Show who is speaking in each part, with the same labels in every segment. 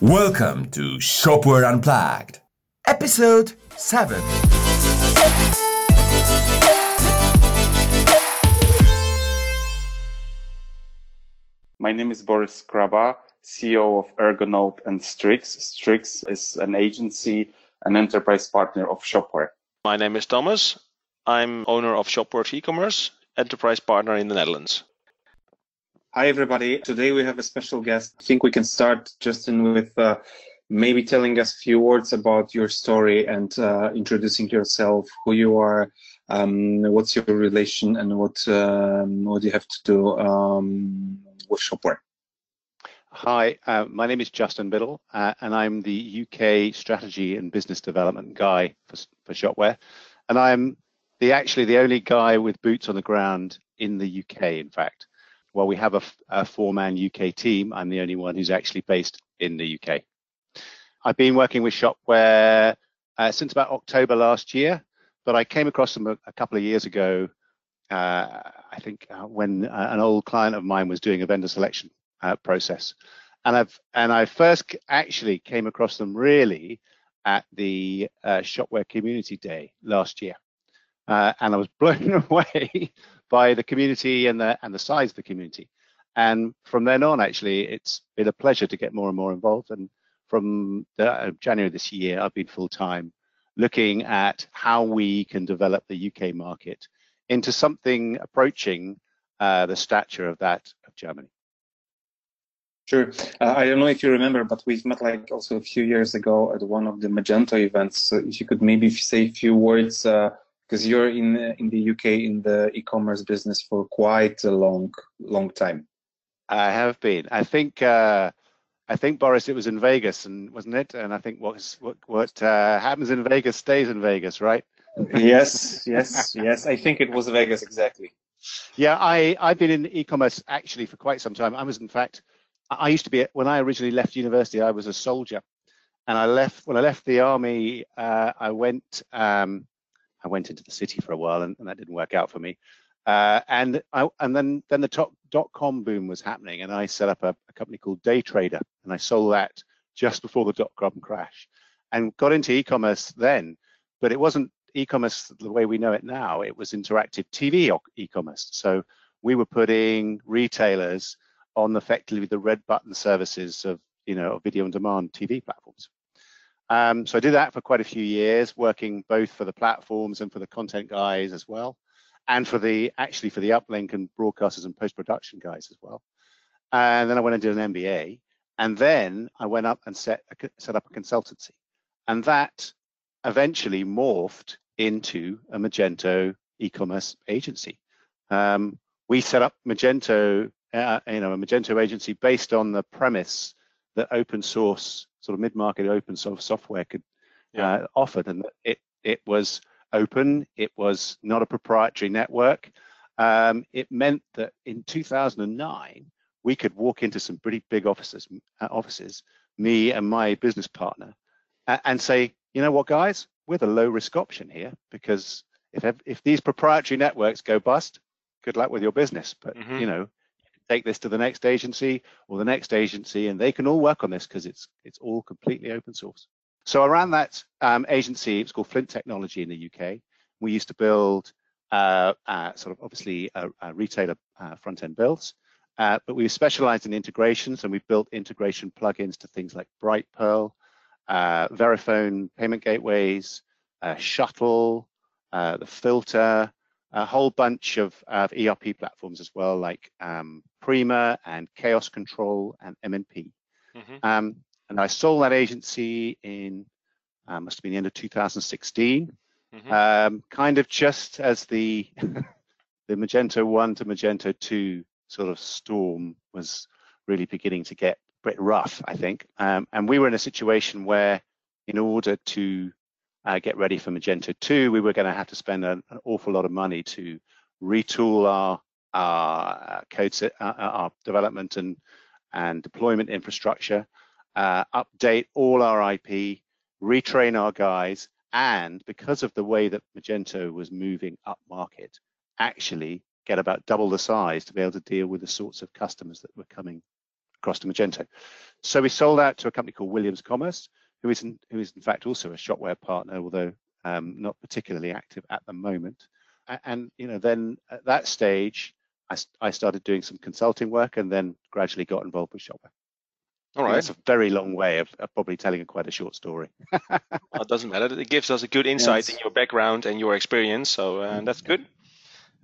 Speaker 1: Welcome to Shopware Unplugged, episode 7.
Speaker 2: My name is Boris Kraba, CEO of Ergonode and Strix. Strix is an agency and enterprise partner of Shopware.
Speaker 3: My name is Thomas. I'm owner of Shopware e-commerce, enterprise partner in the Netherlands.
Speaker 2: Hi, everybody. Today we have a special guest. I think we can start, Justin, with uh, maybe telling us a few words about your story and uh, introducing yourself, who you are, um, what's your relation, and what um, what you have to do um, with Shopware.
Speaker 4: Hi, uh, my name is Justin Biddle, uh, and I'm the UK strategy and business development guy for, for Shopware. And I'm the actually the only guy with boots on the ground in the UK, in fact. While we have a, a four-man UK team, I'm the only one who's actually based in the UK. I've been working with Shopware uh, since about October last year, but I came across them a, a couple of years ago. Uh, I think uh, when uh, an old client of mine was doing a vendor selection uh, process, and I've and I first actually came across them really at the uh, Shopware Community Day last year, and I was blown away by the community and the and the size of the community. And from then on, actually, it's been a pleasure to get more and more involved. And from the, uh, January this year, I've been full time looking at how we can develop the UK market into something approaching uh, the stature of that of Germany.
Speaker 2: Sure. Uh, I don't know if you remember, but we've met like also a few years ago at one of the Magento events. So if you could maybe say a few words uh, because you're in in the UK in the e-commerce business for quite a long long time.
Speaker 4: I have been. I think uh, I think Boris, it was in Vegas, and wasn't it? And I think what what what uh, happens in Vegas stays in Vegas, right?
Speaker 2: yes, yes, yes. I think it was Vegas exactly.
Speaker 4: Yeah, I I've been in e-commerce actually for quite some time. I was in fact I used to be when I originally left university. I was a soldier, and I left when I left the army. Uh, I went. Um, I went into the city for a while, and, and that didn't work out for me. Uh, and I, and then then the top dot com boom was happening, and I set up a, a company called Day Trader, and I sold that just before the dot com crash, and got into e-commerce then. But it wasn't e-commerce the way we know it now. It was interactive TV e-commerce. So we were putting retailers on effectively the red button services of you know video on demand TV platforms. Um, so I did that for quite a few years, working both for the platforms and for the content guys as well, and for the actually for the uplink and broadcasters and post production guys as well. And then I went and did an MBA, and then I went up and set set up a consultancy, and that eventually morphed into a Magento e-commerce agency. Um, we set up Magento, uh, you know, a Magento agency based on the premise that open source sort of mid-market open source software could yeah. uh, offered, and it it was open. It was not a proprietary network. Um, it meant that in 2009 we could walk into some pretty big offices, uh, offices, me and my business partner, uh, and say, you know what, guys, we're the low risk option here because if if these proprietary networks go bust, good luck with your business. But mm-hmm. you know, take this to the next agency or the next agency, and they can all work on this because it's it's all completely open source. So around that um, agency, it's called Flint Technology in the UK. We used to build uh, uh, sort of obviously a, retailer uh, front end builds, uh, but we specialized in integrations and we built integration plugins to things like Brightpearl, uh, Verifone payment gateways, Shuttle, the filter, a whole bunch of, of ERP platforms as well, like um, Prima and Khaos Control and MNP. Mm-hmm. Um, and I sold that agency in uh, must have been the end of 2016, mm-hmm. um, kind of just as the the Magento one to Magento two sort of storm was really beginning to get a bit rough, I think. Um, and we were in a situation where, in order to uh, get ready for Magento 2, we were going to have to spend an, an, awful lot of money to retool our our code set, uh, our development and and deployment infrastructure, uh, update all our IP, retrain our guys, and because of the way that Magento was moving up market, actually get about double the size to be able to deal with the sorts of customers that were coming across to Magento. So we sold out to a company called Williams Commerce, who is in, who is in fact also a Shopware partner, although um, not particularly active at the moment. And, and you know, then at that stage, I, I started doing some consulting work, and then gradually got involved with Shopware.
Speaker 3: All right.
Speaker 4: That's a very long way of, of probably telling a quite a short story.
Speaker 3: well, it doesn't matter. It gives us a good insight yes. in your background and your experience, so uh, that's good.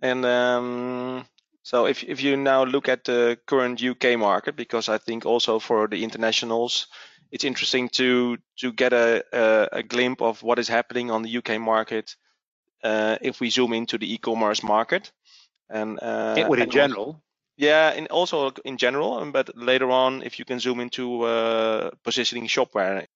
Speaker 3: And um, so if if you now look at the current UK market, because I think also for the internationals, it's interesting to to get a a, a glimpse of what is happening on the UK market uh, if we zoom into the e-commerce market. And uh,
Speaker 4: in general.
Speaker 3: Yeah, and also in general, um, but later on, if you can zoom into uh, positioning shopware.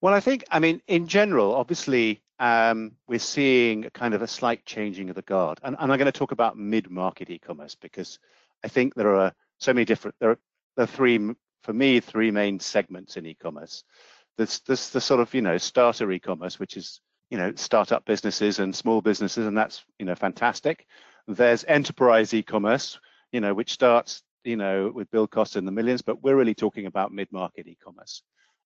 Speaker 4: Well, I think, I mean, in general, obviously, um, we're seeing kind of a slight changing of the guard. And, and I'm going to talk about mid-market e-commerce because I think there are so many different, there are, there are three, for me, three main segments in e-commerce. There's, the sort of, you know, starter e-commerce, which is, you know, startup businesses and small businesses, and that's, you know, fantastic. There's enterprise e-commerce, you know, which starts, you know, with build costs in the millions, but we're really talking about mid-market e-commerce.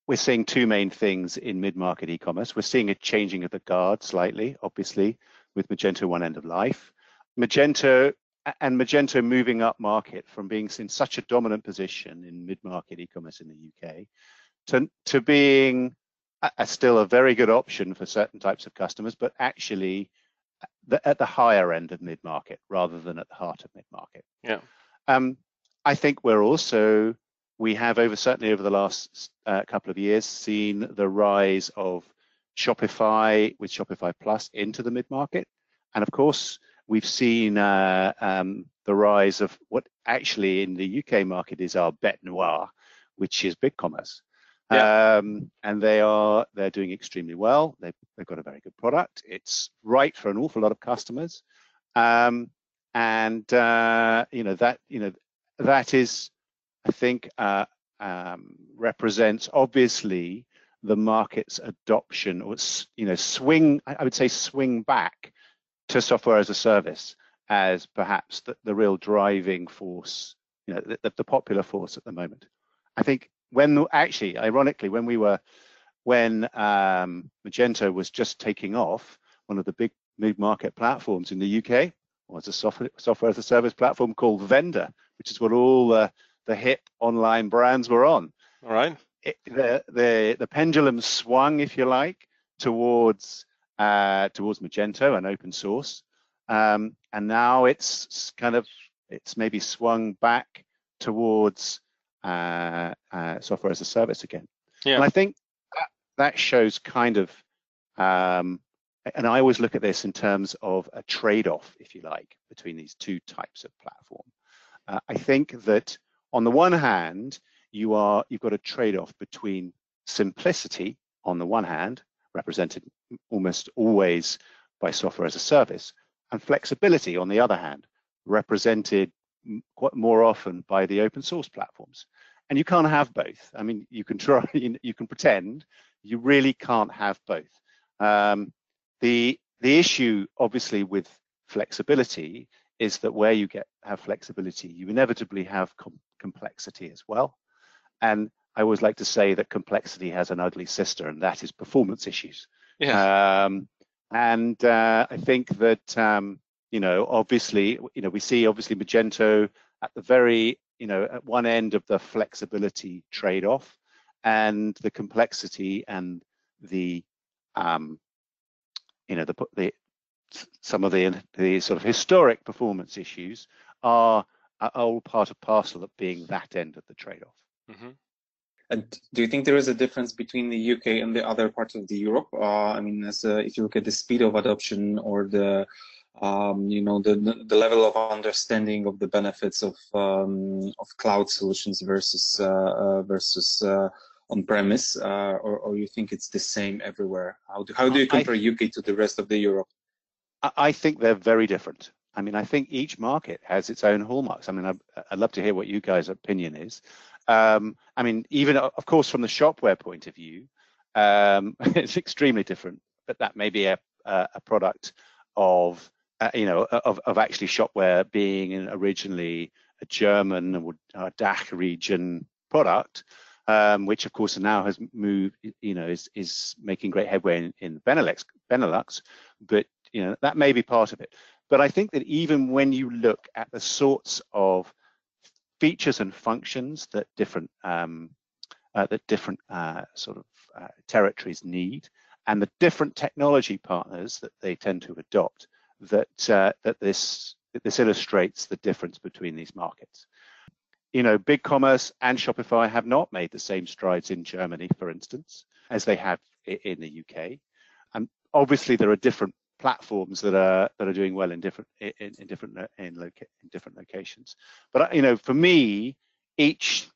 Speaker 4: We're seeing two main things in mid-market e-commerce. We're seeing a changing of the guard slightly, obviously, with Magento one end of life. Magento and Magento moving up market from being in such a dominant position in mid-market e-commerce in the UK to, to being a, a still a very good option for certain types of customers, but actually the, at the higher end of mid market rather than at the heart of mid market.
Speaker 3: Yeah.
Speaker 4: Um, I think we're also we have over certainly over the last uh, couple of years seen the rise of Shopify with Shopify Plus into the mid market, and of course we've seen uh, um, the rise of what actually in the UK market is our bet noir, which is BigCommerce. Yeah. Um, and they are they're doing extremely well. They've, they've got a very good product. It's right for an awful lot of customers, um, and uh, you know that you know that is, I think, uh, um, represents obviously the market's adoption or you know swing. I would say swing back to software as a service as perhaps the, the real driving force, you know, the, the popular force at the moment. I think when actually, ironically, when we were when um, Magento was just taking off, one of the big mid-market platforms in the UK was a software, software as a service platform called Venda, which is what all the, the hip online brands were on.
Speaker 3: All right.
Speaker 4: It, the, the the pendulum swung, if you like, towards uh, towards Magento and open source, um, and now it's kind of it's maybe swung back towards uh, uh, software as a service again. Yeah. And I think that, that shows kind of, um, and I always look at this in terms of a trade-off, if you like, between these two types of platform. Uh, I think that on the one hand, you are you've got a trade-off between simplicity on the one hand, represented almost always by software as a service, and flexibility on the other hand, represented quite more often by the open source platforms. And you can't have both. I mean, you can try, you can pretend, you really can't have both. Um, the the issue, obviously, with flexibility is that where you get have flexibility, you inevitably have com complexity as well. And I always like to say that complexity has an ugly sister, and that is performance issues. Yeah. Um, and uh, I think that um, you know, obviously, you know, we see obviously Magento at the very, you know, at one end of the flexibility trade-off and the complexity and the, um, you know, the, the some of the the sort of historic performance issues are, are all part of parcel of being that end of the trade-off. Mm -hmm.
Speaker 2: And do you think there is a difference between the UK and the other parts of the Europe? Uh, I mean, as uh, if you look at the speed of adoption or the um, you know, the, the level of understanding of the benefits of, um, of cloud solutions versus, uh, uh, versus uh, on-premise, uh, or, or you think it's the same everywhere? How do, how do you compare I, UK to the rest of the Europe?
Speaker 4: I think they're very different. I mean, I think each market has its own hallmarks. I mean, I, would love to hear what you guys' opinion is. Um, I mean, even of course, from the shopware point of view, um, it's extremely different. But that may be a, a product of uh, you know, of, of actually shopware being originally a German or a DACH region product, um, which of course now has moved, you know, is is making great headway in, in Benelux, Benelux, but you know that may be part of it. But I think that even when you look at the sorts of features and functions that different um, uh, that different uh, sort of uh, territories need, and the different technology partners that they tend to adopt, that uh, that this that this illustrates the difference between these markets you know, BigCommerce and Shopify have not made the same strides in Germany, for instance, as they have in the UK. And obviously, there are different platforms that are that are doing well in different in, in different in, loca- in different locations. But you know, for me, each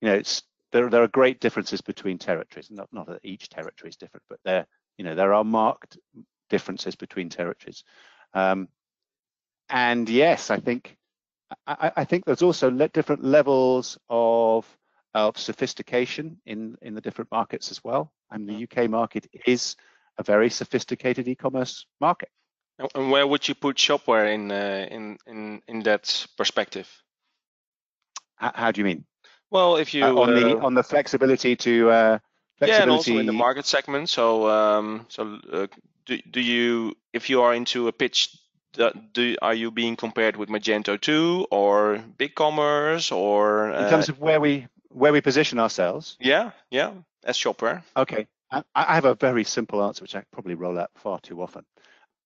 Speaker 4: you know, it's there there are great differences between territories. Not not that each territory is different, but there you know there are marked differences between territories. Um, and yes, I think I, I think there's also different levels of of sophistication in in the different markets as well. And the UK market is a very sophisticated e-commerce market.
Speaker 3: And where would you put Shopware in uh, in in in that perspective?
Speaker 4: How, how do you mean?
Speaker 3: Well, if you
Speaker 4: uh, on
Speaker 3: uh,
Speaker 4: the on the flexibility to uh, flexibility...
Speaker 3: yeah, and also in the market segment. So um, so uh, do do you if you are into a pitch do are you being compared with Magento 2 or BigCommerce or
Speaker 4: uh, in terms of where we where we position ourselves?
Speaker 3: Yeah, yeah, as Shopware.
Speaker 4: Okay, I, I have a very simple answer, which I probably roll out far too often.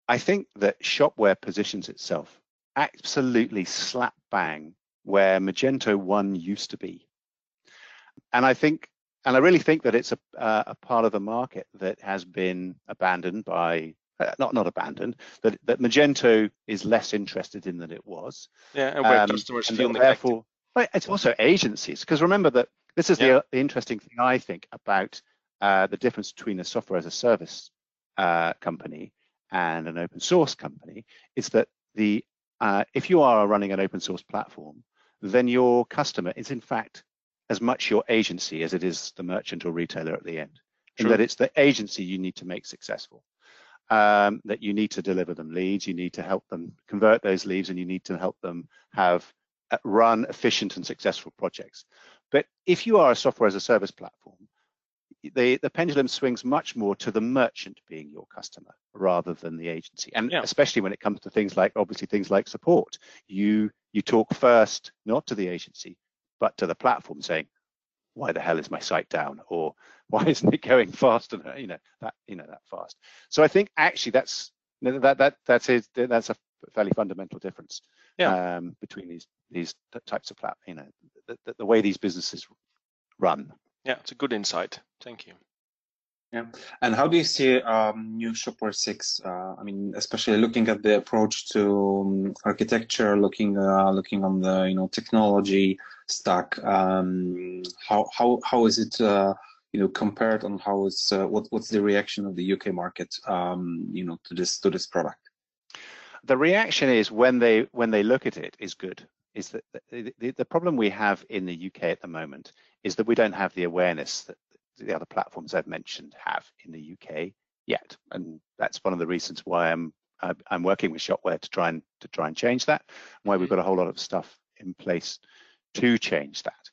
Speaker 4: I think that Shopware positions itself absolutely slap bang where Magento 1 used to be. And I think, and I really think that it's a, uh, a part of the market that has been abandoned by uh, not not abandoned, that, that Magento is less interested in than it was.
Speaker 3: Yeah, and where um, customers feel
Speaker 4: therefore, well, it's also agencies because remember that this is yeah. the, the, interesting thing I think about uh, the difference between a software as a service uh, company and an open source company is that the uh, if you are running an open source platform, then your customer is in fact as much your agency as it is the merchant or retailer at the end. True. And that it's the agency you need to make successful um, that you need to deliver them leads, you need to help them convert those leads, and you need to help them have uh, run efficient and successful projects. But if you are a software as a service platform, the, the pendulum swings much more to the merchant being your customer rather than the agency. And yeah. especially when it comes to things like obviously things like support, you you talk first not to the agency, but to the platform saying, why the hell is my site down or why isn't it going fast and you know that you know that fast so i think actually that's that that that's it that's a fairly fundamental difference yeah. um, between these these types of plat you know the, the, the way these businesses run
Speaker 3: yeah it's a good insight thank you
Speaker 2: yeah, and how do you see um, new Shopware six? Uh, I mean, especially looking at the approach to um, architecture, looking uh, looking on the you know technology stack. Um, how how how is it uh, you know compared on how is uh, what what's the reaction of the UK market um, you know to this to this product?
Speaker 4: The reaction is when they when they look at it is good. Is that the, the, the problem we have in the UK at the moment is that we don't have the awareness that the other platforms I've mentioned have in the UK yet, and that's one of the reasons why I'm I'm working with Shopware to try and to try and change that. Why we've mm-hmm. got a whole lot of stuff in place to change that.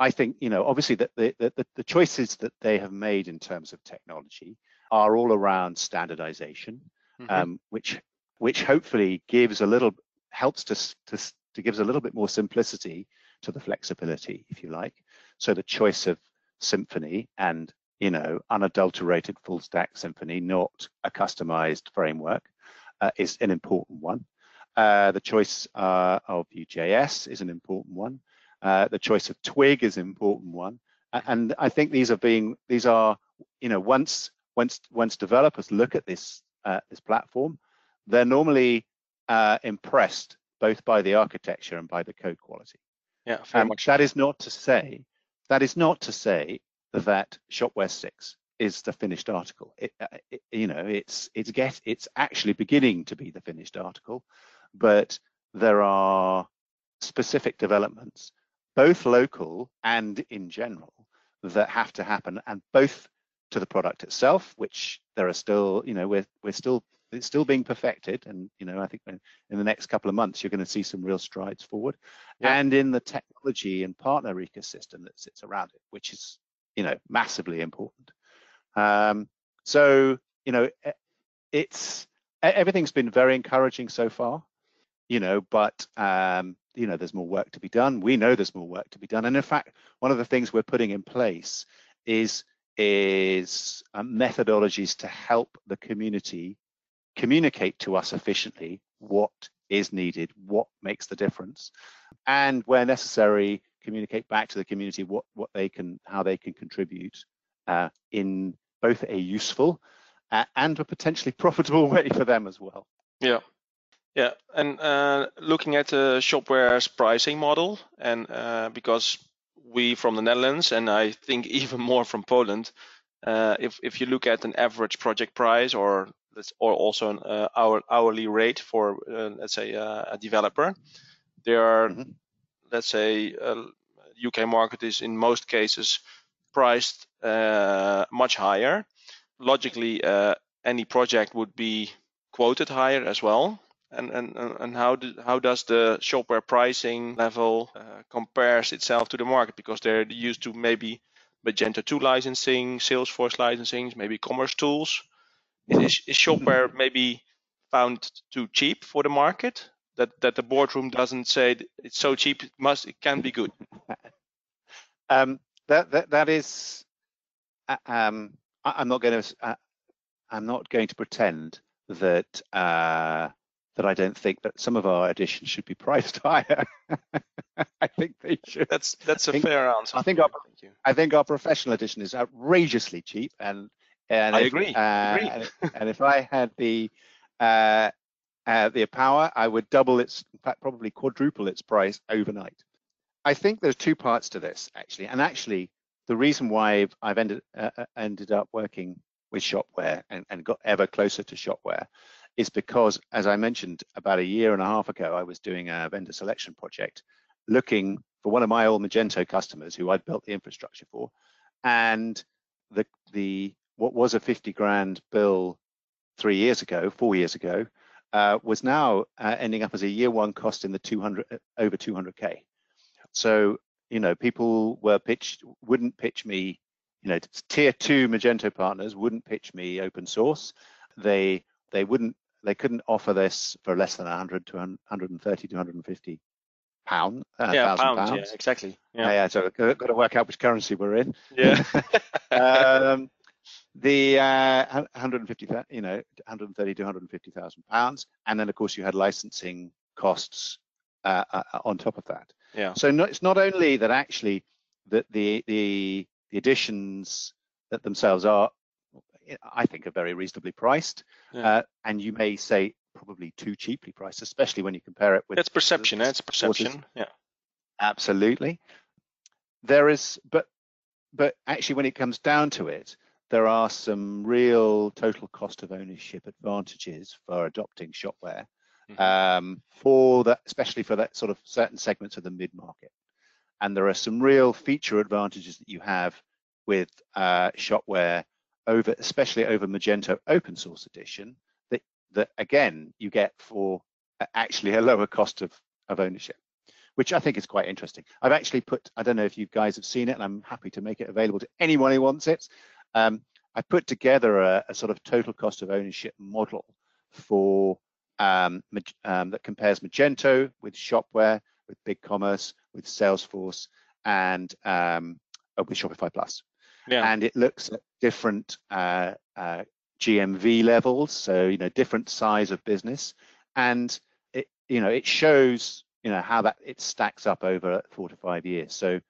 Speaker 4: I think you know obviously that the, the the choices that they have made in terms of technology are all around standardization, mm-hmm. um, which which hopefully gives a little helps to, to to gives a little bit more simplicity to the flexibility, if you like. So the choice of Symfony and you know unadulterated full stack Symfony, not a customized framework, uh, is an important one. Uh, the choice uh, of Vue.js is an important one. Uh, the choice of Twig is an important one. And I think these are being these are you know once once once developers look at this uh, this platform, they're normally uh, impressed both by the architecture and by the code quality.
Speaker 3: Yeah, much.
Speaker 4: That is not to say that is not to say that Shopware 6 is the finished article. It, uh, it, you know, it's it's get it's actually beginning to be the finished article, but there are specific developments, both local and in general, that have to happen, and both to the product itself, which there are still, you know, we're we're still it's still being perfected, and you know I think in the next couple of months you're going to see some real strides forward, yeah. and in the technology and partner ecosystem that sits around it, which is you know massively important. Um, so you know it's everything's been very encouraging so far, you know, but um, you know there's more work to be done. We know there's more work to be done, and in fact, one of the things we're putting in place is is uh, methodologies to help the community communicate to us efficiently what is needed, what makes the difference, and where necessary, communicate back to the community what what they can, how they can contribute uh, in both a useful uh, and a potentially profitable way for them as well.
Speaker 3: Yeah. Yeah, and uh, looking at the Shopware's pricing model, and uh, because we from the Netherlands, and I think even more from Poland, uh, if if you look at an average project price or or also an uh, hour, hourly rate for uh, let's say uh, a developer, there are mm-hmm. let's say UK market is in most cases priced much higher. Logically, any project would be quoted higher as well and and and how do, how does the shopware pricing level uh, compares itself to the market because they're used to maybe Magento 2 licensing, Salesforce licensing, maybe commercetools. Is, is shopware maybe found too cheap for the market that that the boardroom doesn't say it's so cheap it must it can be good?
Speaker 4: Um, that that that is. Uh, um, I, am not going to. Uh, I'm not going to pretend that uh, that I don't think that some of our editions should be priced higher. I think they should.
Speaker 3: That's that's a think, fair answer.
Speaker 4: I think our I think our professional edition is outrageously cheap, and and
Speaker 3: I
Speaker 4: if,
Speaker 3: agree.
Speaker 4: Uh,
Speaker 3: agree.
Speaker 4: and, and, if I had the uh, uh, the power, I would double its, in fact, probably quadruple its price overnight. I think there's two parts to this actually, and actually the reason why I've, I've ended uh, uh ended up working with Shopware and, and got ever closer to Shopware is because, as I mentioned about a year and a half ago, I was doing a vendor selection project looking for one of my old Magento customers who I'd built the infrastructure for. And the the what was a 50 grand bill three years ago, four years ago, uh, was now uh, ending up as a year one cost in the 200 uh, over 200k. So you know people were pitched wouldn't pitch me, you know tier two Magento partners wouldn't pitch me open source. They they wouldn't they couldn't offer this for less than 100 to 130 to 150 pound.
Speaker 3: Uh, yeah, pounds, pounds. Yeah, exactly.
Speaker 4: Yeah. yeah, so got to work out which currency we're in.
Speaker 3: Yeah.
Speaker 4: um, the uh, 150, you know, 130 to 150,000 pounds, and then of course you had licensing costs uh, uh, on top of that.
Speaker 3: Yeah.
Speaker 4: So no, it's not only that actually that the the the additions that themselves are I think are very reasonably priced. Yeah. Uh, and you may say probably too cheaply priced, especially when you compare it with.
Speaker 3: It's perception. It's perception. Yeah.
Speaker 4: Absolutely. There is, but but actually, when it comes down to it, there are some real total cost of ownership advantages for adopting shopware mm-hmm. um, for that, especially for that sort of certain segments of the mid market. And there are some real feature advantages that you have with uh, shopware over, especially over Magento Open Source Edition, that, that again, you get for actually a lower cost of, of ownership, which I think is quite interesting. I've actually put, I don't know if you guys have seen it, and I'm happy to make it available to anyone who wants it. Um, I put together a, a, sort of total cost of ownership model for um, um, that compares Magento with Shopware, with BigCommerce, with Salesforce, and um, with Shopify Plus yeah. and it looks at different uh, uh, GMV levels, so you know different size of business, and it you know it shows you know how that it stacks up over four to five years. So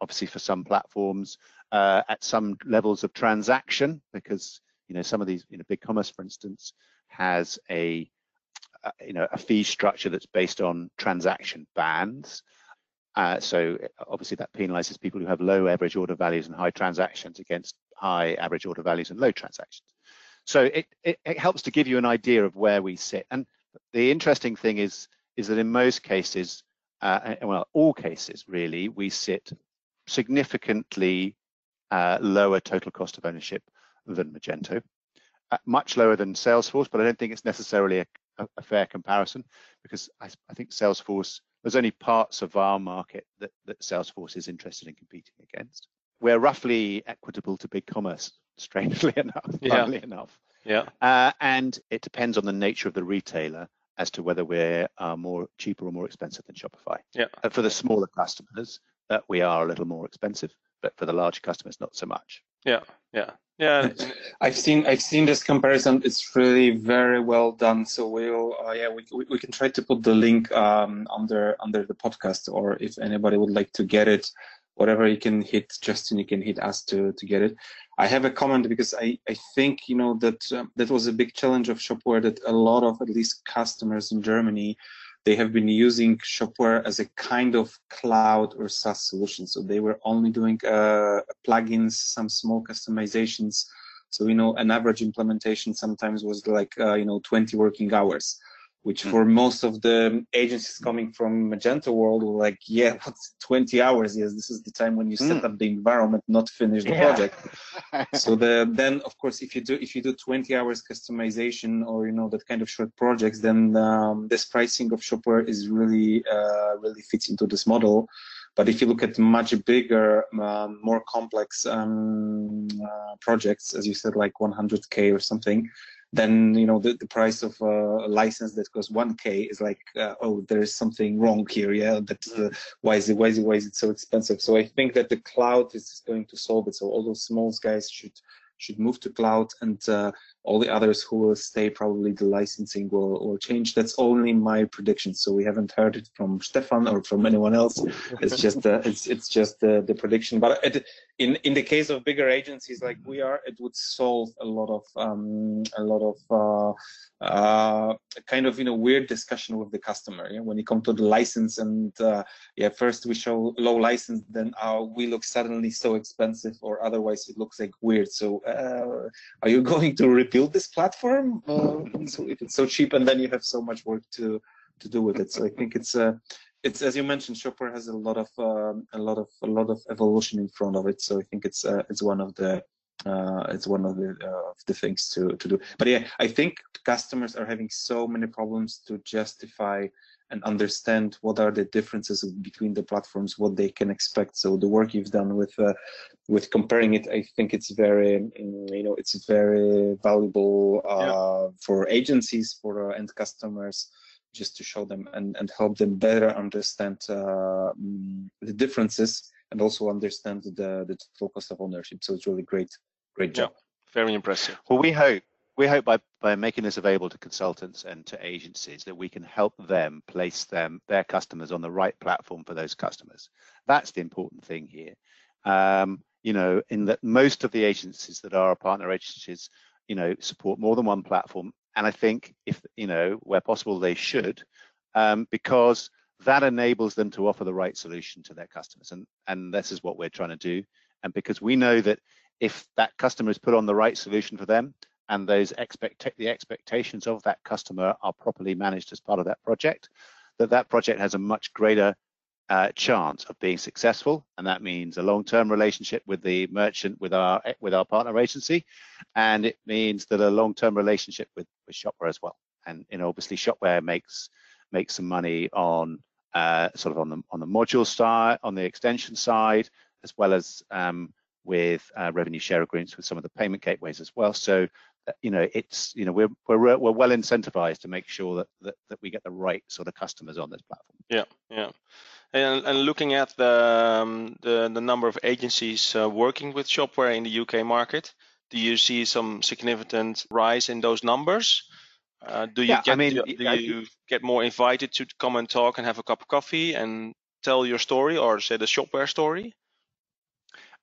Speaker 4: obviously for some platforms uh, at some levels of transaction, because you know some of these you know BigCommerce for instance has a you know a fee structure that's based on transaction bands uh, so obviously that penalizes people who have low average order values and high transactions against high average order values and low transactions. So it, it, it, helps to give you an idea of where we sit. And the interesting thing is, is that in most cases, uh, well, all cases really, we sit significantly uh, lower total cost of ownership than Magento. uh, much lower than Salesforce, but I don't think it's necessarily a, a, a fair comparison because I, I, think Salesforce, there's only parts of our market that, that Salesforce is interested in competing against. We're roughly equitable to BigCommerce, strangely enough, yeah. enough.
Speaker 3: Yeah. Uh,
Speaker 4: and it depends on the nature of the retailer as to whether we're uh, more cheaper or more expensive than Shopify.
Speaker 3: Yeah.
Speaker 4: Uh, for the smaller customers, that we are a little more expensive, but for the large customers, not so much.
Speaker 3: Yeah, yeah, yeah.
Speaker 2: I've seen I've seen this comparison. It's really very well done. So we'll uh, yeah we, we can try to put the link um, under under the podcast, or if anybody would like to get it, whatever you can hit Justin, you can hit us to to get it. I have a comment because I, I think you know that uh, that was a big challenge of Shopware that a lot of at least customers in Germany they have been using Shopware as a kind of cloud or SaaS solution. So they were only doing uh, plugins, some small customizations. So you know an average implementation sometimes was like uh, you know 20 working hours which hmm. for most of the agencies coming from Magento world were like, yeah, what's 20 hours? Yes, this is the time when you set mm. up the environment, not finish the yeah. project. so the then of course if you do if you do 20 hours customization or you know that kind of short projects, then um, this pricing of Shopware is really uh, really fits into this model. But if you look at much bigger, um, more complex um, uh, projects, as you said, like 100k or something, then you know the, the price of a license that costs 1k is like uh, oh there's something wrong here. Yeah that uh, why is it why is it why is it so expensive? So i think that the cloud is going to solve it. So all those small guys should should move to cloud and uh, all the others who will stay probably the licensing will, will change. That's only my prediction. So we haven't heard it from stefan or from anyone else. It's just uh, it's it's just the, the prediction. But it, in in the case of bigger agencies like we are it would solve a lot of um, a lot of uh, uh, kind of you know weird discussion with the customer yeah? when you come to the license and uh, yeah first we show low license then uh, we look suddenly so expensive or otherwise it looks like weird. So uh, are you going to rebuild this platform? Uh, so if it's so cheap and then you have so much work to to do with it. So i think it's a it's as you mentioned Shopware has a lot of um, a lot of a lot of evolution in front of it. So i think it's uh, it's one of the uh, it's one of the uh, the things to to do. But yeah i think customers are having so many problems to justify and understand what are the differences between the platforms what they can expect. So the work you've done with uh, with comparing it i think it's very mm, you know it's very valuable uh, yeah. for agencies for uh, end customers just to show them and, and help them better understand uh, mm, the differences and also understand the, the total cost of ownership. So it's really great, great job. Yeah,
Speaker 3: very impressive.
Speaker 4: Well, we hope we hope by, by making this available to consultants and to agencies that we can help them place them their customers on the right platform for those customers. That's the important thing here. Um, you know, in that most of the agencies that are partner agencies, you know, support more than one platform. And I think if, you know, where possible, they should, um, because that enables them to offer the right solution to their customers. And, and this is what we're trying to do. And because we know that if that customer is put on the right solution for them and those expect the expectations of that customer are properly managed as part of that project, that that project has a much greater uh, chance of being successful, and that means a long-term relationship with the merchant, with our with our partner agency, and it means that a long-term relationship with with Shopware as well. And you know, obviously, Shopware makes makes some money on uh, sort of on the on the module side, on the extension side, as well as um, with uh, revenue share agreements with some of the payment gateways as well. So uh, you know, it's you know we're we're we're well incentivized to make sure that that, that we get the right sort of customers on this platform.
Speaker 3: Yeah, yeah. And, and looking at the, um, the, the number of agencies uh, working with Shopware in the UK market, do you see some significant rise in those numbers? Uh, do you yeah, get I mean, do, do you get more invited to come and talk and have a cup of coffee and tell your story or say the Shopware story?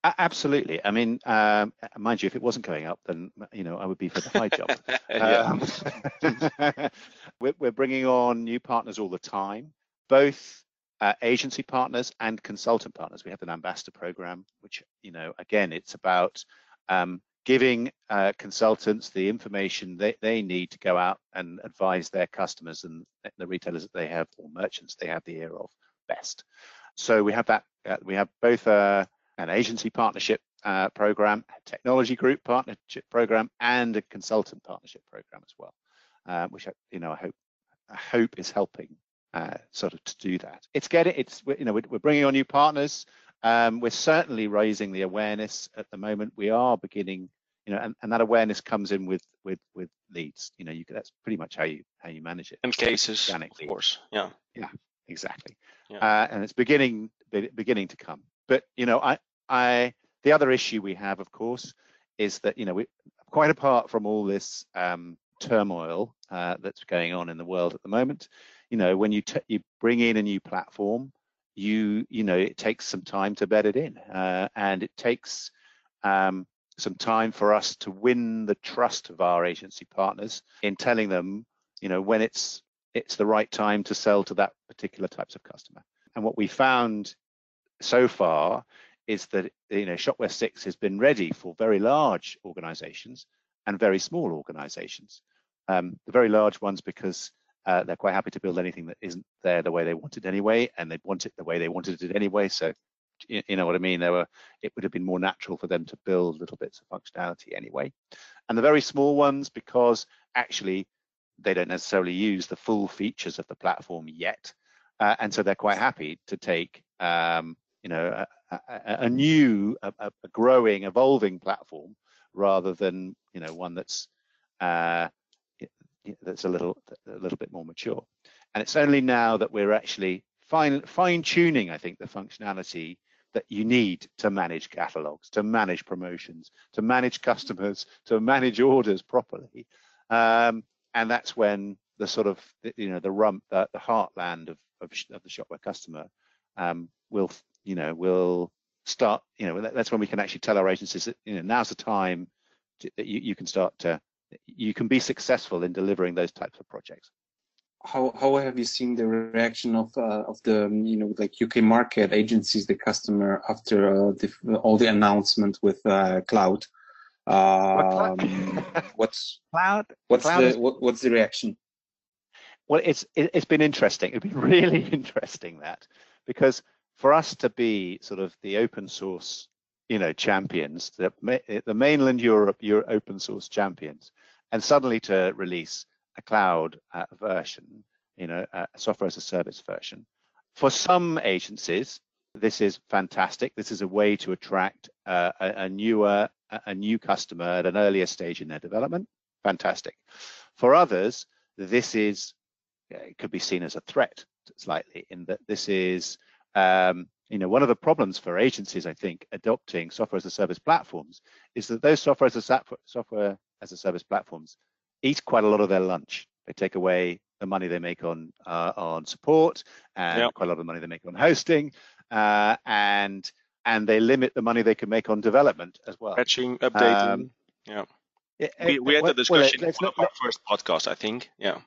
Speaker 4: Absolutely. I mean, um, mind you, if it wasn't going up, then you know I would be for the high job. um, we're, we're, bringing on new partners all the time, both uh, agency partners and consultant partners. We have an ambassador program, which you know, again, it's about um, giving uh, consultants the information they, they need to go out and advise their customers and the retailers that they have or merchants they have the ear of best. So we have that. Uh, we have both uh, an agency partnership uh, program, technology group partnership program, and a consultant partnership program as well, which I, you know I hope I hope is helping uh, sort of to do that. It's getting it's you know we're, bringing on new partners. Um, we're certainly raising the awareness at the moment. We are beginning, you know, and, and that awareness comes in with with with leads. You know, you that's pretty much how you how you manage it.
Speaker 3: And cases, of course. Yeah.
Speaker 4: Yeah. Exactly. Yeah. Uh, and it's beginning beginning to come. But you know, I I the other issue we have, of course, is that you know we quite apart from all this um, turmoil uh, that's going on in the world at the moment, you know, when you you bring in a new platform, you you know it takes some time to bed it in, uh, and it takes um, some time for us to win the trust of our agency partners in telling them, you know, when it's it's the right time to sell to that particular types of customer. And what we found so far is that you know Shopware 6 has been ready for very large organizations and very small organizations. Um, the very large ones because uh, they're quite happy to build anything that isn't there the way they want it anyway, and they want it the way they wanted it anyway. So you, you know what I mean? There were it would have been more natural for them to build little bits of functionality anyway. And the very small ones because actually they don't necessarily use the full features of the platform yet, uh, and so they're quite happy to take um, you know a, a, a new, a, a, growing, evolving platform rather than you know one that's uh, that's a little a little bit more mature. And it's only now that we're actually fine fine tuning, I think, the functionality that you need to manage catalogs, to manage promotions, to manage customers, to manage orders properly. Um, and that's when the sort of you know the rump the, the heartland of, of, of the shopware customer um, will you know will start you know that's when we can actually tell our agencies that you know now's the time to, that you, you can start to you can be successful in delivering those types of projects
Speaker 2: how how have you seen the reaction of uh, of the you know like UK market agencies the customer after uh, the, all the announcement with uh, cloud um, what's
Speaker 4: cloud?
Speaker 2: What's
Speaker 4: cloud
Speaker 2: the
Speaker 4: is,
Speaker 2: what, what's the reaction?
Speaker 4: Well, it's it, has been interesting. It's been really interesting that because for us to be sort of the open source, you know, champions, the the mainland Europe, Euro open source champions, and suddenly to release a cloud uh, version, you know, a software as a service version, for some agencies, this is fantastic. This is a way to attract uh, a, a, newer a new customer at an earlier stage in their development, fantastic. For others, this is it could be seen as a threat slightly in that this is um, you know one of the problems for agencies I think adopting software as a service platforms is that those software as a software as a service platforms eat quite a lot of their lunch. They take away the money they make on uh, on support and yep. quite a lot of the money they make on hosting uh, and and they limit the money they can make on development as well.
Speaker 3: Patching, updating. Um, yeah. we, we had the discussion well, in our first podcast, I think. Yeah.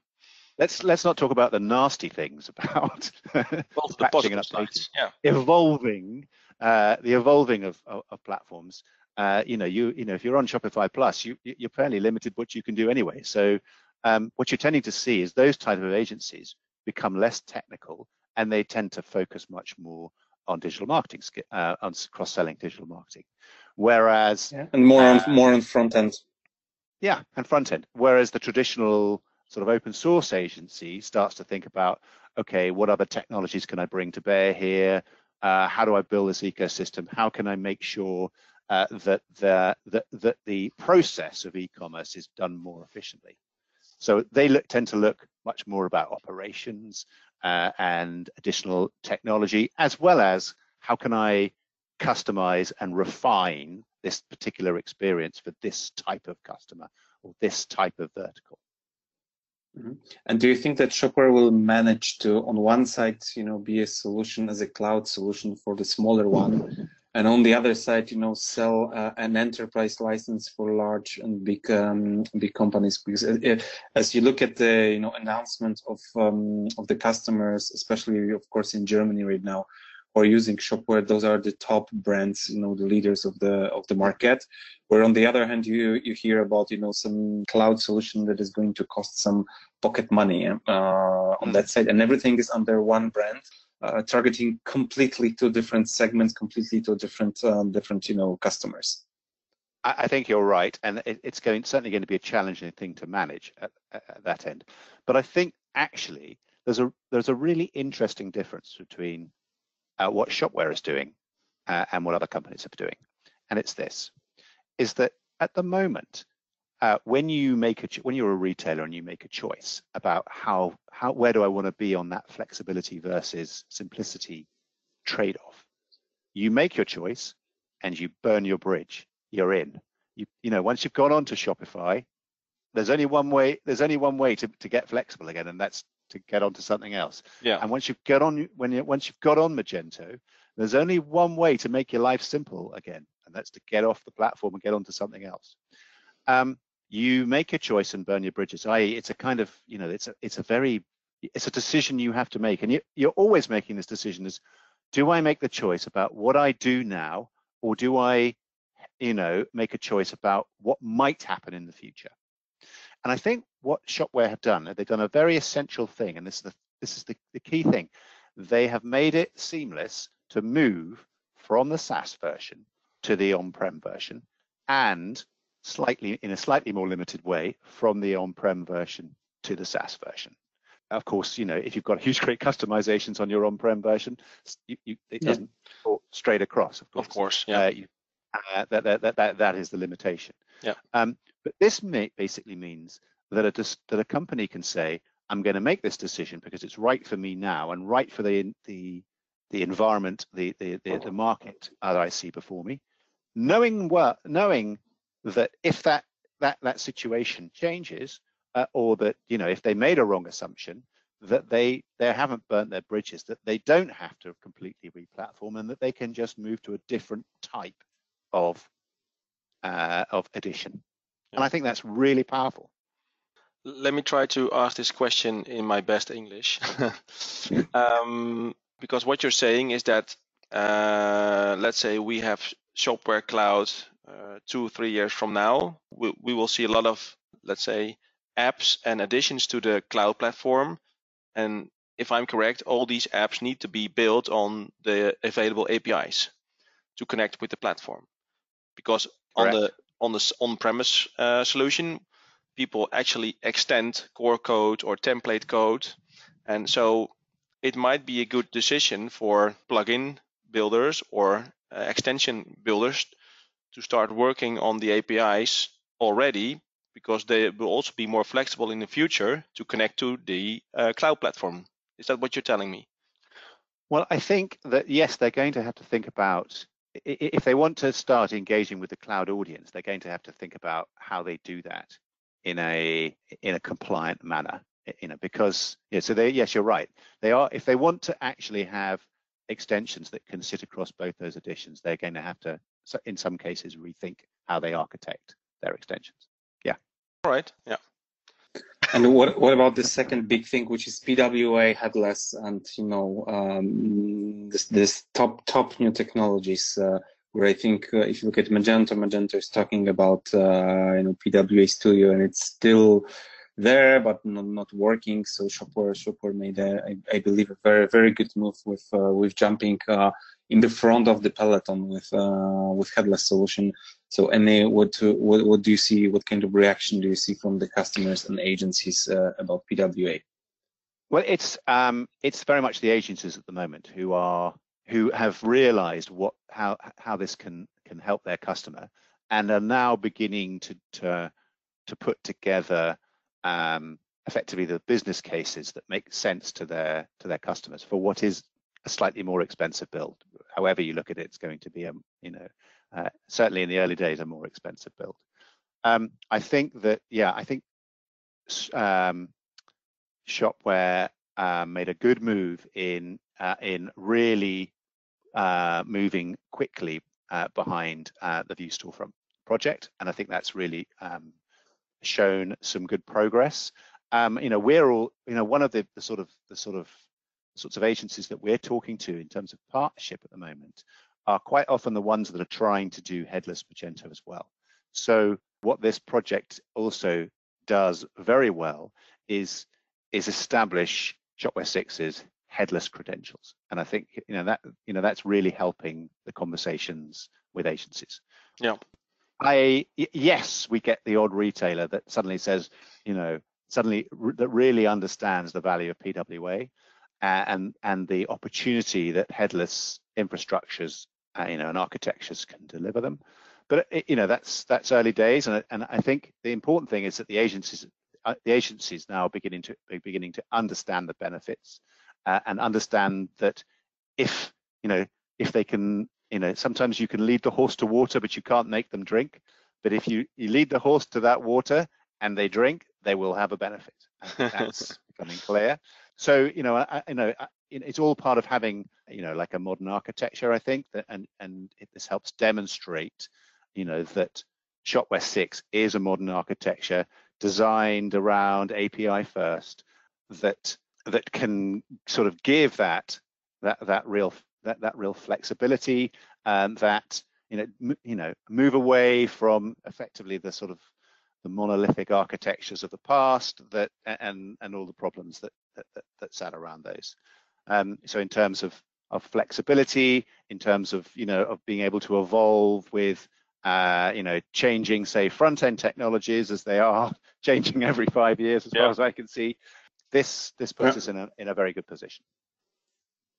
Speaker 4: Let's let's not talk about the nasty things about
Speaker 3: patching and updating. Yeah.
Speaker 4: Evolving, uh, the evolving of, of, of platforms. Uh, you know, you you know, if you're on Shopify Plus, you you're fairly limited what you can do anyway. So um, what you're tending to see is those type of agencies become less technical and they tend to focus much more on digital marketing, uh, on cross-selling digital marketing. Whereas
Speaker 2: yeah. and more on uh, more on front end.
Speaker 4: Yeah, and front end. Whereas the traditional sort of open source agency starts to think about, okay, what other technologies can I bring to bear here? Uh, how do I build this ecosystem? How can I make sure uh, that the that, that the process of e-commerce is done more efficiently? So they look, tend to look much more about operations uh, and additional technology, as well as how can I customize and refine this particular experience for this type of customer or this type of vertical.
Speaker 2: Mm-hmm. And do you think that Shopware will manage to, on one side, you know, be a solution as a cloud solution for the smaller one, and on the other side, you know, sell uh, an enterprise license for large and big um, big companies. Because uh, as you look at the you know announcement of um, of the customers, especially of course in Germany right now, or using Shopware, those are the top brands, you know, the leaders of the of the market. Where on the other hand, you you hear about you know some cloud solution that is going to cost some pocket money uh, on that side, and everything is under one brand uh, targeting completely to different segments, completely to different um, different you know customers.
Speaker 4: I think you're right, and it's going certainly going to be a challenging thing to manage at, at that end. But I think actually there's a there's a really interesting difference between uh, what Shopware is doing uh, and what other companies are doing, and it's this: is that at the moment, uh, when you make a when you're a retailer and you make a choice about how how where do I want to be on that flexibility versus simplicity trade-off, you make your choice and you burn your bridge. You're in. You you know once you've gone on to Shopify, there's only one way. There's only one way to to get flexible again, and that's to get onto something else.
Speaker 3: Yeah.
Speaker 4: And once you get on when you once you've got on Magento, there's only one way to make your life simple again, and that's to get off the platform and get onto something else. Um, you make a choice and burn your bridges. I, it's a kind of, you know, it's a, it's a very, it's a decision you have to make, and you, you're always making this decision: is do I make the choice about what I do now, or do I, you know, make a choice about what might happen in the future? And I think what Shopware have done, they've done a very essential thing, and this is the this is the, the key thing. They have made it seamless to move from the SaaS version to the on-prem version and slightly in a slightly more limited way from the on-prem version to the SaaS version. Of course, you know if you've got huge great customizations on your on-prem version, you, you, it yeah. doesn't go straight across. Of course,
Speaker 3: of course, yeah. Uh, you,
Speaker 4: uh, that, that, that, that, that is the limitation.
Speaker 3: Yeah.
Speaker 4: Um, but this may, basically means that a, that a company can say, I'm going to make this decision because it's right for me now and right for the the the environment, the the the, the market that I see before me, knowing what knowing that if that that that situation changes, uh, or that you know if they made a wrong assumption, that they they haven't burnt their bridges, that they don't have to completely replatform, and that they can just move to a different type of uh, of edition. And I think that's really powerful.
Speaker 3: Let me try to ask this question in my best English, um, because what you're saying is that uh, let's say we have Shopware Cloud uh, two, three years from now, we, we will see a lot of, let's say, apps and additions to the cloud platform. And if I'm correct, all these apps need to be built on the available APIs to connect with the platform. Because correct. on the on the on-premise uh, solution, people actually extend core code or template code, and so it might be a good decision for plugin builders or uh, extension builders to start working on the APIs already because they will also be more flexible in the future to connect to the uh, cloud platform. Is that what you're telling me?
Speaker 4: Well, I think that yes, they're going to have to think about if they want to start engaging with the cloud audience, they're going to have to think about how they do that in a in a compliant manner. You know, because yeah, so they yes, you're right. They are if they want to actually have extensions that can sit across both those editions, they're going to have to in some cases rethink how they architect their extensions. Yeah.
Speaker 3: All right. Yeah.
Speaker 2: And what what about the second big thing, which is PWA headless, and you know um, this this top top new technologies. Uh, where I think uh, if you look at Magento, Magento is talking about uh, you know PWA Studio, and it's still there but not, not working. So Shopware Shopware made a, I, I believe a very very good move with uh, with jumping uh, in the front of the peloton with uh, with headless solution. So, any what, what what do you see? What kind of reaction do you see from the customers and agencies uh, about PWA?
Speaker 4: Well, it's um, it's very much the agencies at the moment who are who have realised what how how this can can help their customer and are now beginning to to, to put together um, effectively the business cases that make sense to their to their customers for what is a slightly more expensive build. However you look at it, it's going to be a you know uh, certainly in the early days a more expensive build. Um, I think that yeah, I think um, Shopware uh, made a good move in uh, in really uh, moving quickly uh, behind uh, the Vue Storefront project, and I think that's really um, shown some good progress. Um, you know, we're all you know one of the, the sort of the sort of sorts of agencies that we're talking to in terms of partnership at the moment are quite often the ones that are trying to do headless Magento as well. So what this project also does very well is is establish Shopware 6's headless credentials. And I think you know that you know that's really helping the conversations with agencies.
Speaker 3: Yeah.
Speaker 4: I yes, we get the odd retailer that suddenly says, you know, suddenly that really understands the value of PWA and and the opportunity that headless infrastructures, uh, you know, and architectures can deliver them. But it, you know, that's that's early days, and and I think the important thing is that the agencies uh, the agencies now are beginning to beginning to understand the benefits uh, and understand that if you know if they can you know sometimes you can lead the horse to water but you can't make them drink. But if you you lead the horse to that water and they drink they will have a benefit. That's becoming clear. So you know I, you know I, it's all part of having you know like a modern architecture i think that and and it, this helps demonstrate you know that shopware 6 is a modern architecture designed around api first that that can sort of give that that that real that that real flexibility and that you know you know move away from effectively the sort of the monolithic architectures of the past that and and all the problems that that, that, that sat around those um, so in terms of of flexibility in terms of you know of being able to evolve with uh, you know changing say front end technologies as they are changing every five years as yeah. far as i can see this this puts yeah. us in a in a very good position.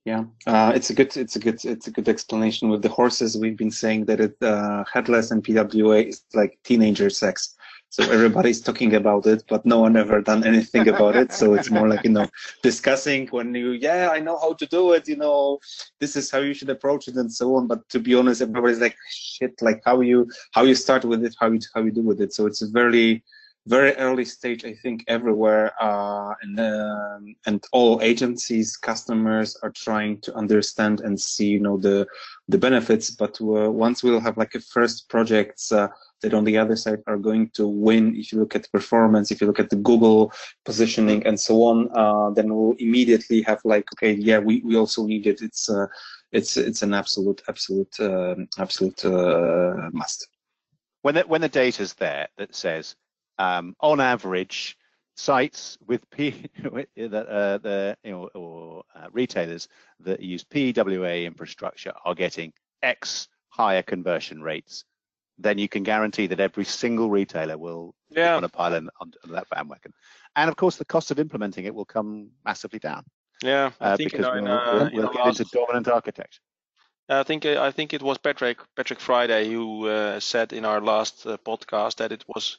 Speaker 2: Yeah, uh, it's a good it's a good it's a good explanation with the horses. We've been saying that it uh, headless and PWA is like teenager sex. So everybody's talking about it, but no one ever done anything about it. So it's more like you know discussing when you yeah I know how to do it. You know this is how you should approach it and so on. But to be honest, everybody's like shit. Like how you how you start with it, how you how you do with it. So it's a very very early stage, I think, everywhere, uh, and um, and all agencies, customers are trying to understand and see, you know, the the benefits. But uh, once we'll have like a first projects uh, that on the other side are going to win, if you look at performance, if you look at the Google positioning and so on, uh, then we'll immediately have like, okay, yeah, we, we also need it. It's uh, it's it's an absolute absolute um, absolute uh, must.
Speaker 4: When the, when the data's there that says um, on average, sites with P that uh, the you know or uh, retailers that use PWA infrastructure are getting X higher conversion rates, then you can guarantee that every single retailer will yeah. want to pile in on, that bandwagon. And of course, the cost of implementing it will come massively down.
Speaker 3: Yeah,
Speaker 4: uh, because we'll, we'll, we'll get last... into dominant architecture.
Speaker 3: I think I think it was Patrick Patrick Friday who uh, said in our last uh, podcast that it was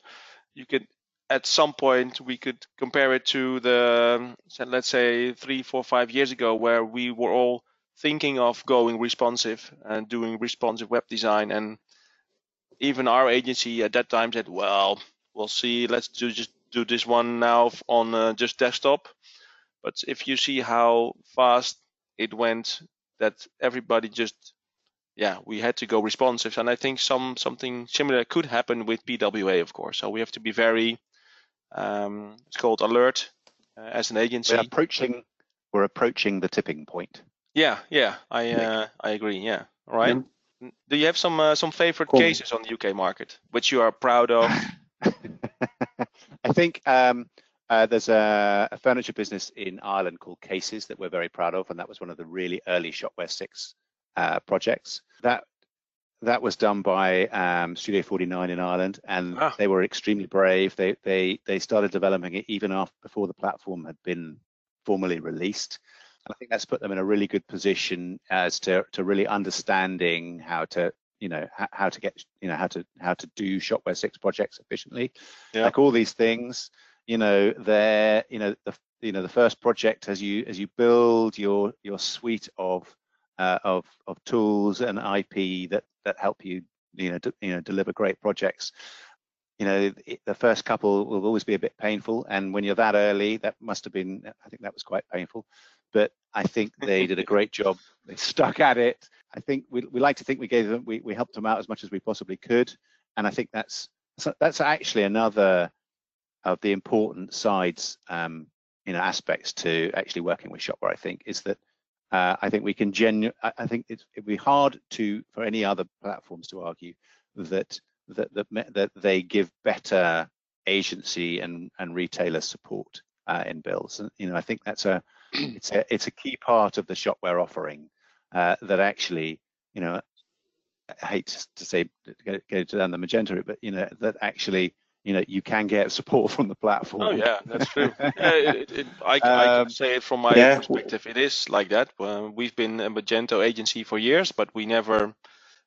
Speaker 3: you could at some point we could compare it to the let's say three four five years ago where we were all thinking of going responsive and doing responsive web design. And even our agency at that time said well we'll see. Let's do just do this one now on uh, just desktop. But if you see how fast it went that everybody just yeah, we had to go responsive, and I think some something similar could happen with PWA, of course. So we have to be very, um, it's called alert uh, as an agency.
Speaker 4: We're approaching, we're approaching the tipping point.
Speaker 3: Yeah, yeah, I uh, I agree. Yeah, all right. Yeah. Do you have some uh, some favorite cool. cases on the UK market which you are proud of?
Speaker 4: I think um, uh, there's a, a, furniture business in Ireland called Cases that we're very proud of, and that was one of the really early Shopware 6 uh, projects. That that was done by um, Studio 49 in Ireland, and ah. they were extremely brave. They they they started developing it even after before the platform had been formally released. And I think that's put them in a really good position as to to really understanding how to you know how, how to get you know how to how to do Shopware Six projects efficiently. Yeah. Like all these things, you know, they're you know the you know the first project as you as you build your your suite of uh, of of tools and IP that that help you you know you know deliver great projects. You know, the first couple will always be a bit painful, and when you're that early, that must have been I think that was quite painful. But I think they did a great job. They stuck at it. I think we, we like to think we gave them we, we helped them out as much as we possibly could, and I think that's that's actually another of the important sides um, you know aspects to actually working with Shopware. I think is that uh, I think we can genu- I think it would be hard to for any other platforms to argue that that that, that they give better agency and and retailer support uh, in bills. And, you know, I think that's a it's a it's a key part of the shopware offering uh, that actually, you know, I hate to say go, go down the Magento route, but you know that actually you know you can get support from the platform.
Speaker 3: Oh yeah, that's true. yeah, it, it, I, um, I, can um, say it from my yeah. perspective. It is like that. Uh, we've been a Magento agency for years, but we never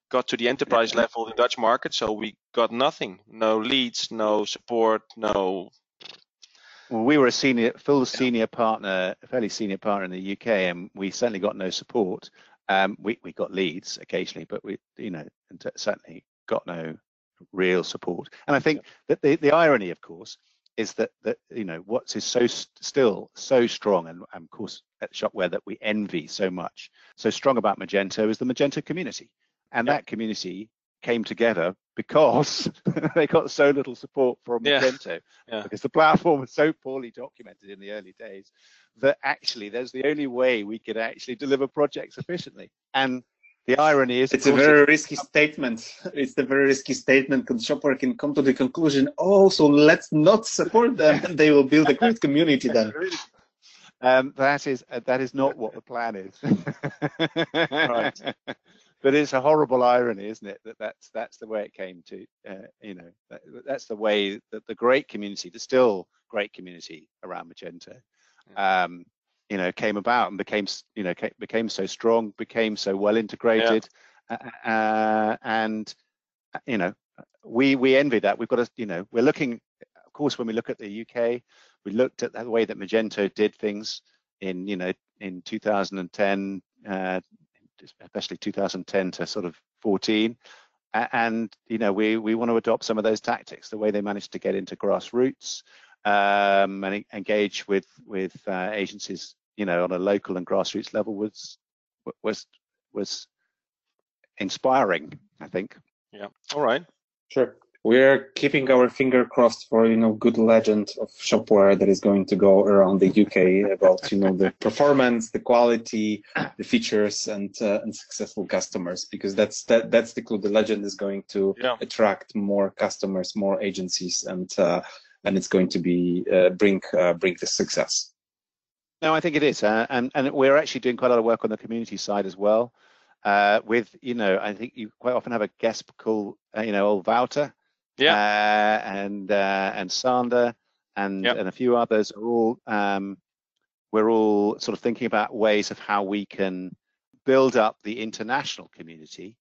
Speaker 3: got to the enterprise yeah. level in Dutch market, so we got nothing. No leads, no support, no.
Speaker 4: Well, we were a senior, full senior partner, a fairly senior partner in the UK, and we certainly got no support. Um, we we got leads occasionally, but we, you know, certainly got no real support. And I think that the, the irony, of course, is that that you know what is so still so strong, and, and of course at Shopware that we envy so much, so strong about Magento is the Magento community, and that community came together because they got so little support from Magento yeah. Yeah. because the platform was so poorly documented in the early days that actually there's the only way we could actually deliver projects efficiently. And the irony is
Speaker 2: it's a very risky statement. It's a very risky statement. Because shopware can come to the conclusion oh so let's not support them and they will build a great community then.
Speaker 4: Um, that is uh, that is not what the plan is. Right. But it's a horrible irony isn't it that that's that's the way it came to uh, you know that, that's the way that the great community the still great community around magento um, you know came about and became you know became so strong became so well integrated yeah. uh, and you know we we envy that we've got to you know we're looking of course when we look at the UK we looked at the way that Magento did things in you know in 2010 uh, especially 2010 to sort of 14 and you know we we want to adopt some of those tactics the way they managed to get into grassroots um, and engage with with uh, agencies you know, on a local and grassroots level was was was inspiring. I think.
Speaker 3: Yeah. All right.
Speaker 2: Sure. We're keeping our finger crossed for you know good legend of shopware that is going to go around the UK about you know the performance, the quality, the features, and uh, and successful customers because that's that that's the clue. The legend is going to yeah. attract more customers, more agencies, and uh, and it's going to be uh, bring uh, bring the success.
Speaker 4: No, I think it is, uh, and and we're actually doing quite a lot of work on the community side as well. Uh, with you know, I think you quite often have a guest called uh, you know old Wouter, yeah, uh, and uh, and Sander, and yep. and a few others are all um, we're all sort of thinking about ways of how we can build up the international community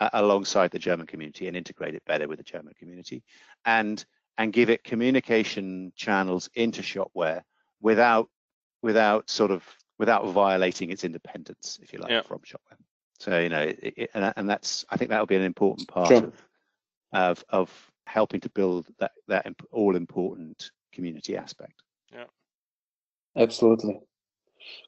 Speaker 4: uh, alongside the German community and integrate it better with the German community, and and give it communication channels into Shopware without without sort of without violating its independence, if you like, yeah. from Shopware. So you know, it, it, and, and that's I think that will be an important part sure. of, of of helping to build that that all important community aspect.
Speaker 3: Yeah,
Speaker 2: absolutely.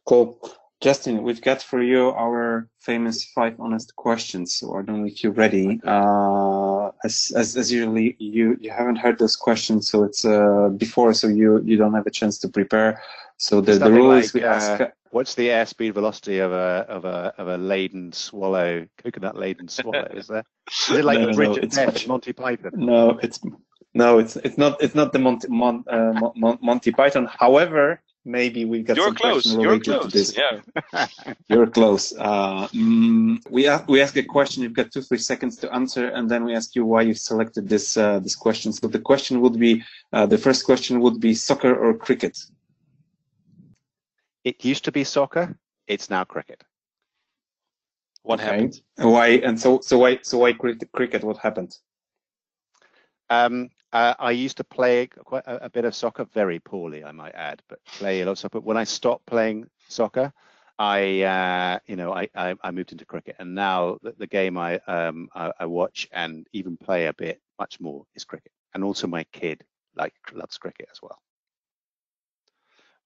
Speaker 2: Cool. Justin, we've got for you our famous five honest questions. So I don't know if you're ready. Uh, as, as, as usually, you, you haven't heard those questions, so it's uh, before, so you, you don't have a chance to prepare. So the, the rule like, is we uh, ask.
Speaker 4: What's the airspeed velocity of a of a of a laden swallow, coconut laden swallow? Is there? Is it like no, the bridge no, at Monty Python?
Speaker 2: No, it's no, it's it's not it's not the Monty Mon, uh, Mon, Monty Python. However, maybe we got
Speaker 3: You're
Speaker 2: some
Speaker 3: close.
Speaker 2: question related
Speaker 3: You're close.
Speaker 2: to this.
Speaker 3: Yeah.
Speaker 2: You're close. Uh, mm, we ask, we ask a question. You've got two three seconds to answer, and then we ask you why you selected this uh, this question. So the question would be uh, the first question would be soccer or cricket.
Speaker 4: It used to be soccer. It's now cricket.
Speaker 3: What okay. happened?
Speaker 2: Why? And so, so why? So why cricket? What happened?
Speaker 4: Um, uh, I used to play quite a, a, bit of soccer, very poorly, I might add, but play a lot of soccer. But when I stopped playing soccer, I, uh, you know, I, I, I, moved into cricket, and now the, the game I, um, I, I watch and even play a bit, much more, is cricket. And also my kid like loves cricket as well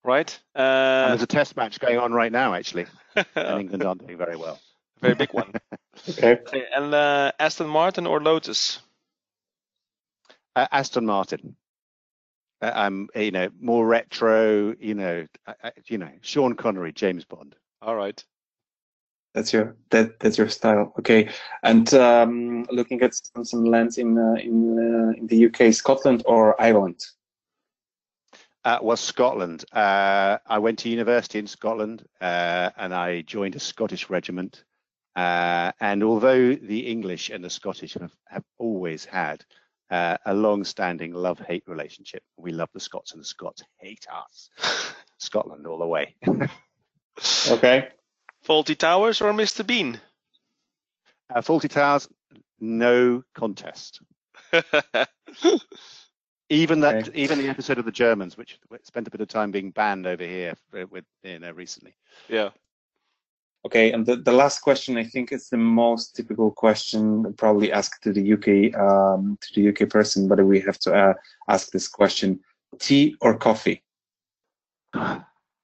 Speaker 3: right?
Speaker 4: Uh, there's a test match going on right now, actually, and England aren't doing very well.
Speaker 3: Very big one. okay. And uh, Aston Martin or Lotus?
Speaker 4: Uh, Aston Martin. Uh, I'm, you know, more retro. You know, you know, Sean Connery, James Bond.
Speaker 3: All right.
Speaker 2: That's your that that's your style. Okay. And um, looking at some, some lands in uh, in uh, in the UK, Scotland or Ireland.
Speaker 4: Uh, well, Scotland. Uh, I went to university in Scotland uh, and I joined a Scottish regiment. Uh, and although the English and the Scottish have, have always had uh, a long-standing love-hate relationship, we love the Scots and the Scots hate us. Scotland all the way.
Speaker 2: okay.
Speaker 3: Fawlty Towers or Mr. Bean?
Speaker 4: Uh, Fawlty Towers, no contest. even that, okay. even the episode of the Germans, which spent a bit of time being banned over here with you know recently.
Speaker 3: Yeah.
Speaker 2: Okay, and the, the last question, I think, is the most typical question probably asked to the UK um, to the UK person, but we have to uh, ask this question: tea or coffee?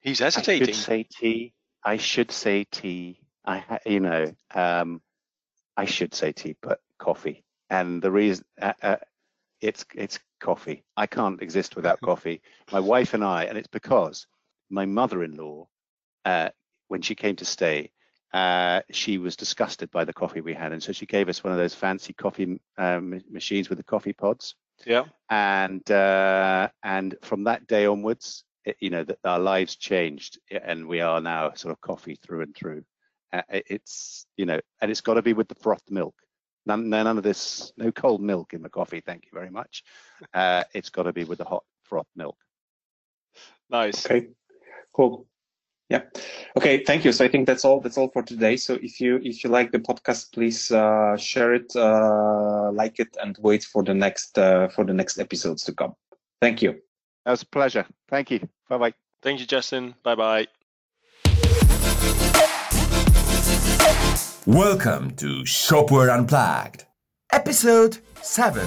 Speaker 3: He's hesitating.
Speaker 4: I should say tea. I should say tea. I, you know, um, I should say tea, but coffee. And the reason uh, uh, it's it's coffee. I can't exist without coffee. My wife and I, and it's because my mother-in-law, uh, when she came to stay, uh, she was disgusted by the coffee we had, and so she gave us one of those fancy coffee um, machines with the coffee pods.
Speaker 3: Yeah.
Speaker 4: And uh, and from that day onwards, it, you know, that our lives changed, and we are now sort of coffee through and through. Uh, it's you know, and it's got to be with the frothed milk. None, none of this, no cold milk in the coffee. Thank you very much. Uh, it's got to be with the hot froth milk.
Speaker 3: Nice.
Speaker 2: Okay. Cool. Yeah. Okay. Thank you. So I think that's all. That's all for today. So if you if you like the podcast, please uh, share it, uh, like it, and wait for the next uh, for the next episodes to come. Thank you.
Speaker 4: That was a pleasure. Thank you. Bye bye.
Speaker 3: Thank you, Justin. Bye bye.
Speaker 1: Welcome to Shopware Unplugged, episode 7.